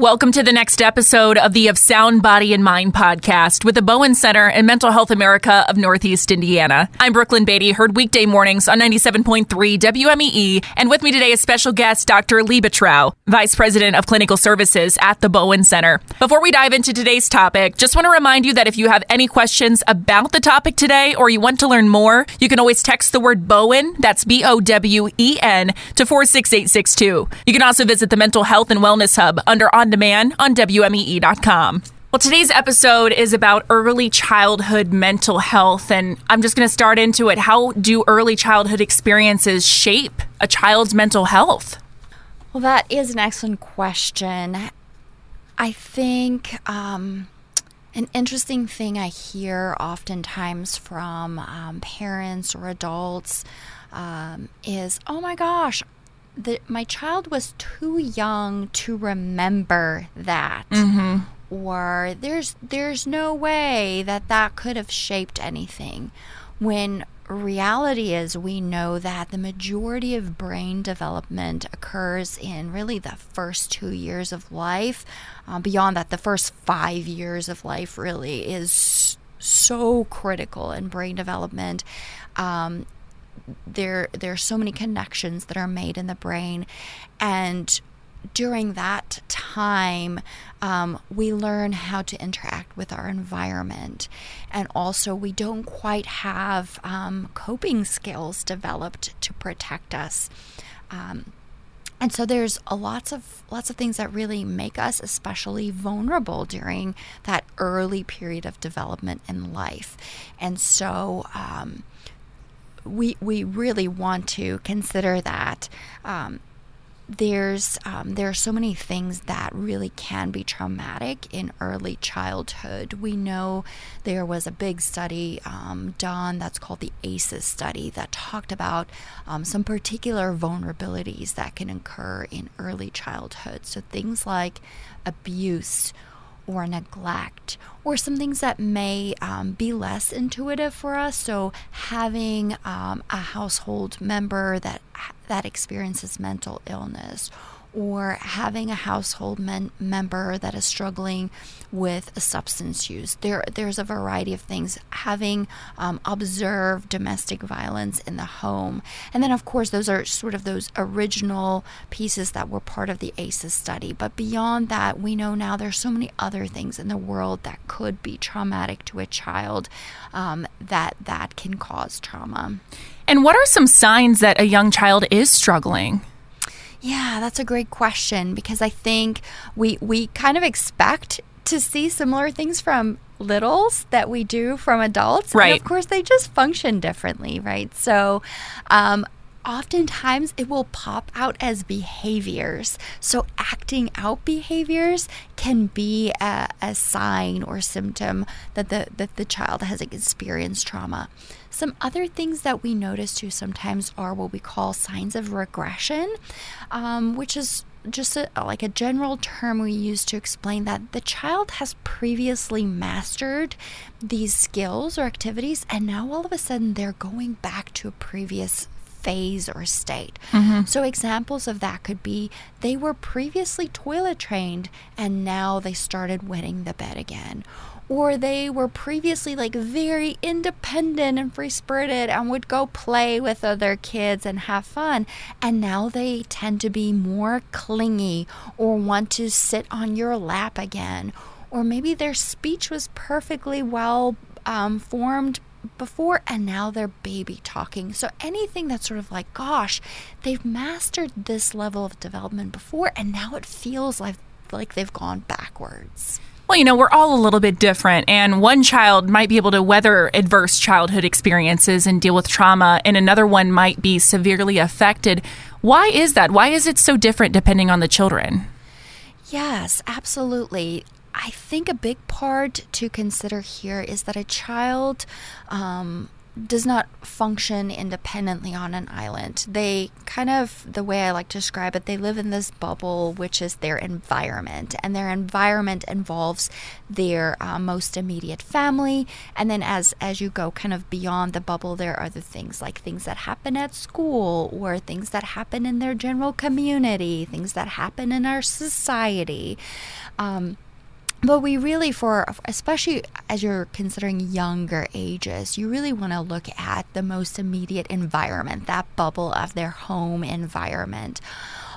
Welcome to the next episode of the Of Sound Body and Mind podcast with the Bowen Center and Mental Health America of Northeast Indiana. I'm Brooklyn Beatty, heard weekday mornings on 97.3 WMEE, and with me today is special guest Dr. Liebetrau, Vice President of Clinical Services at the Bowen Center. Before we dive into today's topic, just want to remind you that if you have any questions about the topic today or you want to learn more, you can always text the word Bowen, that's B O W E N, to 46862. You can also visit the Mental Health and Wellness Hub under demand on WMEE.com. Well, today's episode is about early childhood mental health, and I'm just going to start into it. How do early childhood experiences shape a child's mental health? Well, that is an excellent question. I think um, an interesting thing I hear oftentimes from um, parents or adults um, is, oh my gosh, the, my child was too young to remember that. Mm-hmm. Or there's there's no way that that could have shaped anything. When reality is we know that the majority of brain development occurs in really the first two years of life. Uh, beyond that, the first five years of life really is so critical in brain development. Um, there there are so many connections that are made in the brain and during that time, um, we learn how to interact with our environment. And also, we don't quite have um, coping skills developed to protect us. Um, and so there's a lots of lots of things that really make us especially vulnerable during that early period of development in life. And so um, we we really want to consider that. Um, there's um, there are so many things that really can be traumatic in early childhood. We know there was a big study um, done that's called the ACEs study that talked about um, some particular vulnerabilities that can occur in early childhood. So things like abuse or neglect or some things that may um, be less intuitive for us. So having um, a household member that that experiences mental illness or having a household men- member that is struggling with a substance use. There, there's a variety of things. Having um, observed domestic violence in the home, and then of course those are sort of those original pieces that were part of the ACEs study. But beyond that, we know now there's so many other things in the world that could be traumatic to a child um, that that can cause trauma. And what are some signs that a young child is struggling? Yeah, that's a great question because I think we we kind of expect to see similar things from littles that we do from adults. Right. And of course, they just function differently, right? So, um, oftentimes it will pop out as behaviors. So, acting out behaviors can be a, a sign or symptom that the, that the child has experienced trauma. Some other things that we notice too sometimes are what we call signs of regression, um, which is just a, like a general term we use to explain that the child has previously mastered these skills or activities, and now all of a sudden they're going back to a previous phase or state. Mm-hmm. So, examples of that could be they were previously toilet trained and now they started wetting the bed again or they were previously like very independent and free spirited and would go play with other kids and have fun. And now they tend to be more clingy or want to sit on your lap again. Or maybe their speech was perfectly well um, formed before and now they're baby talking. So anything that's sort of like, gosh, they've mastered this level of development before and now it feels like like they've gone backwards. Well, you know, we're all a little bit different, and one child might be able to weather adverse childhood experiences and deal with trauma, and another one might be severely affected. Why is that? Why is it so different depending on the children? Yes, absolutely. I think a big part to consider here is that a child um, does not function independently on an island. They kind of, the way I like to describe it, they live in this bubble, which is their environment. And their environment involves their uh, most immediate family. And then as, as you go kind of beyond the bubble, there are the things like things that happen at school or things that happen in their general community, things that happen in our society. Um, but we really for especially as you're considering younger ages you really want to look at the most immediate environment that bubble of their home environment.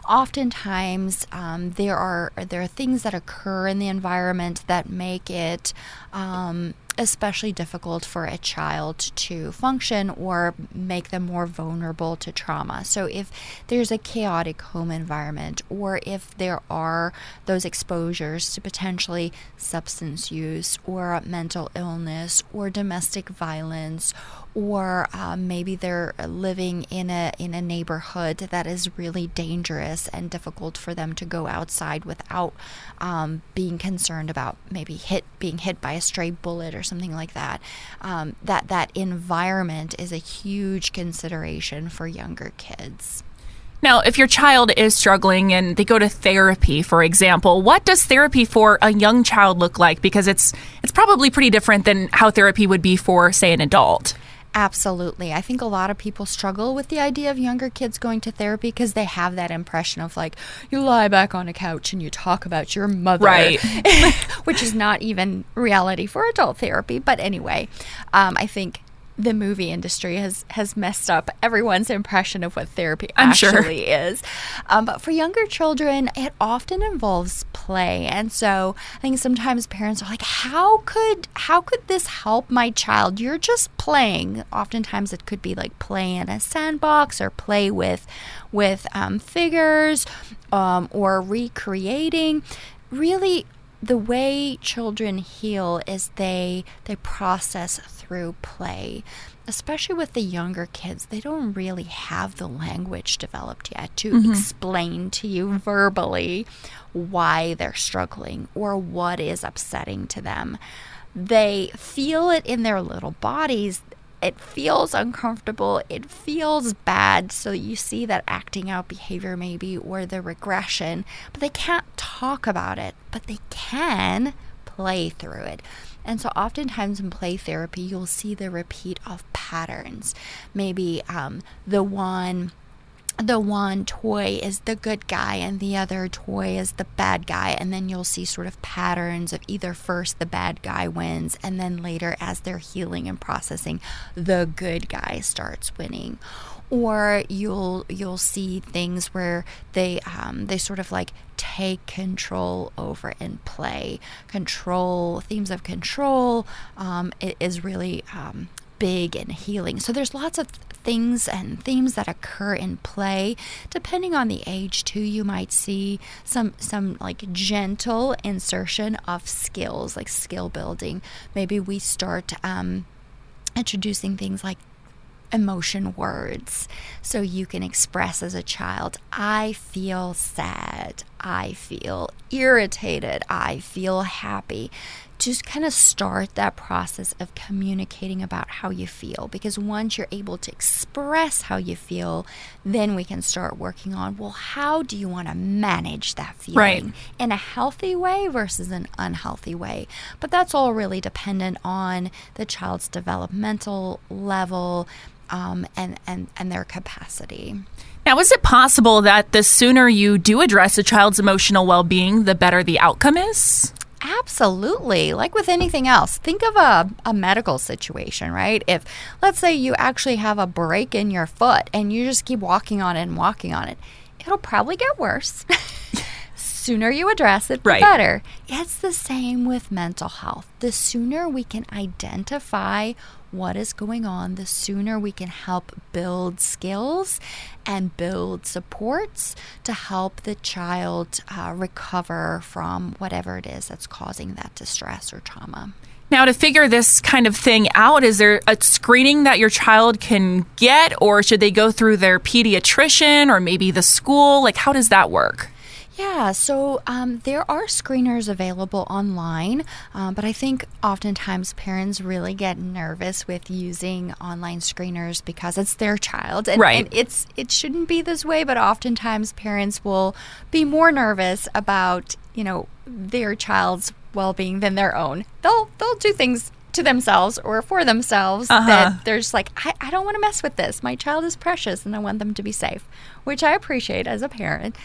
Oftentimes um, there are there are things that occur in the environment that make it um, especially difficult for a child to function or make them more vulnerable to trauma. So, if there's a chaotic home environment, or if there are those exposures to potentially substance use or mental illness or domestic violence or uh, maybe they're living in a in a neighborhood that is really dangerous and difficult for them to go outside without um, being concerned about maybe hit being hit by a stray bullet or something like that. Um, that that environment is a huge consideration for younger kids. Now, if your child is struggling and they go to therapy, for example, what does therapy for a young child look like? Because it's it's probably pretty different than how therapy would be for, say, an adult. Absolutely. I think a lot of people struggle with the idea of younger kids going to therapy because they have that impression of like, you lie back on a couch and you talk about your mother. Right. which is not even reality for adult therapy. But anyway, um, I think the movie industry has has messed up everyone's impression of what therapy I'm actually sure. is. Um, but for younger children, it often involves play, and so I think sometimes parents are like, "How could how could this help my child? You're just playing." Oftentimes, it could be like play in a sandbox or play with with um, figures um, or recreating. Really, the way children heal is they they process through play especially with the younger kids they don't really have the language developed yet to mm-hmm. explain to you verbally why they're struggling or what is upsetting to them they feel it in their little bodies it feels uncomfortable, it feels bad. So you see that acting out behavior, maybe, or the regression, but they can't talk about it, but they can play through it. And so, oftentimes in play therapy, you'll see the repeat of patterns. Maybe um, the one the one toy is the good guy and the other toy is the bad guy. And then you'll see sort of patterns of either first the bad guy wins, and then later, as they're healing and processing, the good guy starts winning. Or you'll you'll see things where they um, they sort of like take control over and play. Control themes of control um, is really um, big and healing. So there's lots of things and themes that occur in play. Depending on the age too, you might see some some like gentle insertion of skills, like skill building. Maybe we start um, introducing things like emotion words so you can express as a child I feel sad, I feel irritated, I feel happy just kind of start that process of communicating about how you feel because once you're able to express how you feel then we can start working on well how do you want to manage that feeling right. in a healthy way versus an unhealthy way but that's all really dependent on the child's developmental level um, and, and, and their capacity. Now, is it possible that the sooner you do address a child's emotional well being, the better the outcome is? Absolutely. Like with anything else, think of a, a medical situation, right? If, let's say, you actually have a break in your foot and you just keep walking on it and walking on it, it'll probably get worse. sooner you address it, the right. better. It's the same with mental health. The sooner we can identify what is going on, the sooner we can help build skills and build supports to help the child uh, recover from whatever it is that's causing that distress or trauma. Now, to figure this kind of thing out, is there a screening that your child can get, or should they go through their pediatrician or maybe the school? Like, how does that work? Yeah, so um, there are screeners available online, um, but I think oftentimes parents really get nervous with using online screeners because it's their child, and, Right. and it's it shouldn't be this way. But oftentimes parents will be more nervous about you know their child's well-being than their own. They'll they'll do things to themselves or for themselves Uh-huh. that they're just like I, I don't want to mess with this my child is precious and i want them to be safe which i appreciate as a parent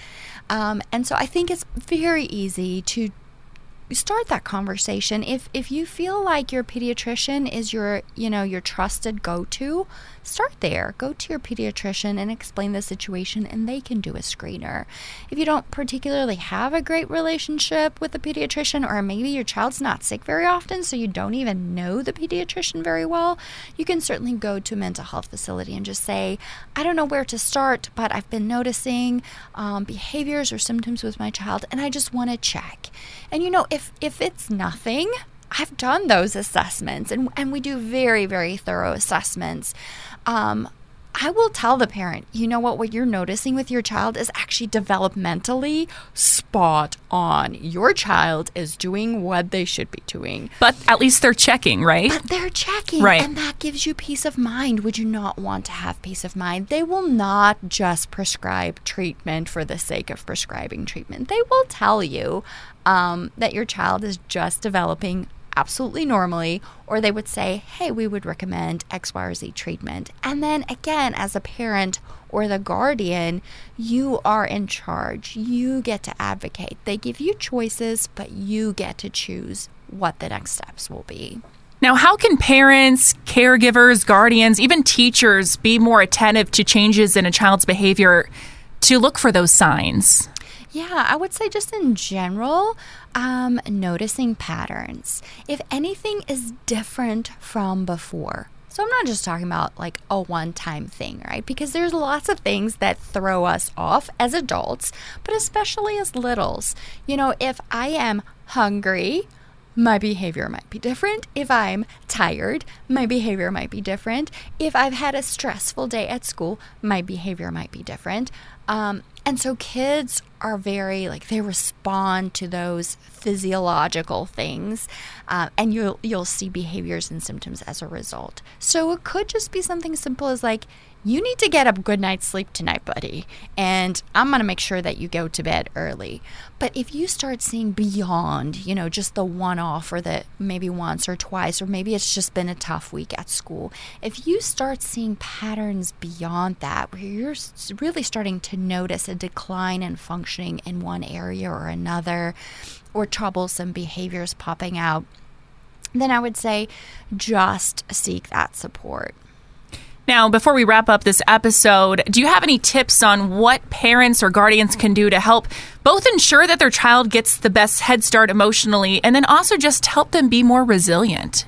um, and so i think it's very easy to start that conversation. If if you feel like your pediatrician is your you know your trusted go-to start there. Go to your pediatrician and explain the situation and they can do a screener. If you don't particularly have a great relationship with the pediatrician or maybe your child's not sick very often so you don't even know the pediatrician very well you can certainly go to a mental health facility and just say i don't know where to start but i've been noticing um, behaviors or symptoms with my child and i just want to check. And you know if if it's nothing I've done those assessments and, and we do very, very thorough assessments. Um, I will tell the parent, you know what, what you're noticing with your child is actually developmentally spot on. Your child is doing what they should be doing. But at least they're checking, right? But they're checking, Right. and that gives you peace of mind. Would you not want to have peace of mind? They will not just prescribe treatment for the sake of prescribing treatment. They will tell you um, that your child is just developing absolutely normally, or they would say, hey, we would recommend X, Y, or Z treatment. And then again, as a parent or the guardian, you are in charge. You get to advocate. They give you choices, but you get to choose what the next steps will be. Now, how can parents, caregivers, guardians, even teachers be more attentive to changes in a child's behavior to look for those signs? Yeah, I would say just in general, um, noticing patterns. If anything is different from before. So I'm not just talking about like a one time thing, right? Because there's lots of things that throw us off as adults, but especially as littles. You know, if I am hungry, my behavior might be different. If I'm tired, my behavior might be different. If I've had a stressful day at school, my behavior might be different. Um, and so kids are very like they respond to those physiological things, uh, and you'll you'll see behaviors and symptoms as a result. So it could just be something simple as like you need to get a good night's sleep tonight, buddy. And I'm going to make sure that you go to bed early. But if you start seeing beyond, you know, just the one off or the maybe once or twice, or maybe it's just been a tough week at school, if you start seeing patterns beyond that, where you're really starting to notice a decline in functioning in one area or another, or troublesome behaviors popping out, then I would say just seek that support. Now, before we wrap up this episode, do you have any tips on what parents or guardians can do to help both ensure that their child gets the best head start emotionally and then also just help them be more resilient?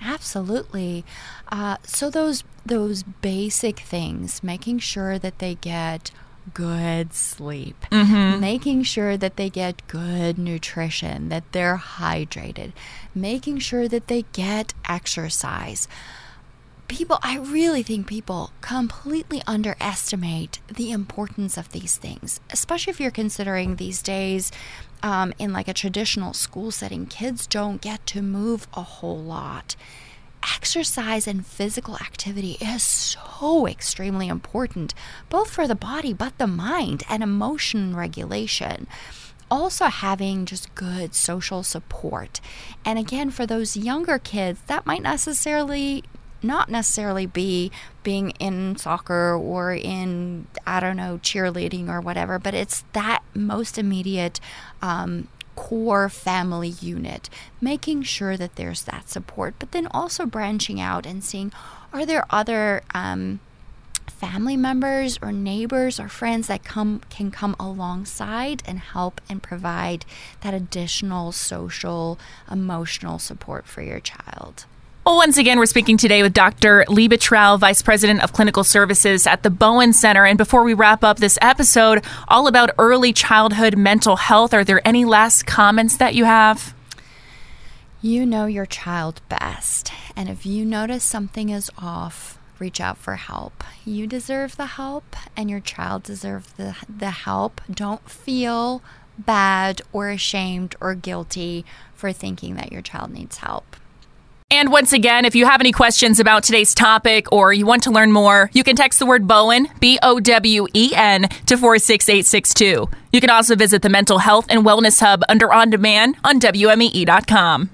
Absolutely. Uh, so those those basic things, making sure that they get good sleep, making sure that they get good nutrition, that they're hydrated, making sure that they get exercise. People, I really think people completely underestimate the importance of these things, especially if you're considering these days um, in like a traditional school setting, kids don't get to move a whole lot exercise and physical activity is so extremely important, both for the body but the mind and emotion regulation. Also, having just good social support. And again, for those younger kids, that might necessarily not necessarily be being in soccer or in I don't know cheerleading or whatever, but it's that most immediate um, core family unit, making sure that there's that support, but then also branching out and seeing are there other um, family members or neighbors or friends that come can come alongside and help and provide that additional social emotional support for your child. Well, once again, we're speaking today with Dr. Liebetrau, Vice President of Clinical Services at the Bowen Center. And before we wrap up this episode, all about early childhood mental health, are there any last comments that you have? You know your child best, and if you notice something is off, reach out for help. You deserve the help, and your child deserves the, the help. Don't feel bad or ashamed or guilty for thinking that your child needs help. And once again, if you have any questions about today's topic or you want to learn more, you can text the word Bowen, B O W E N, to 46862. You can also visit the Mental Health and Wellness Hub under On Demand on WMEE.com.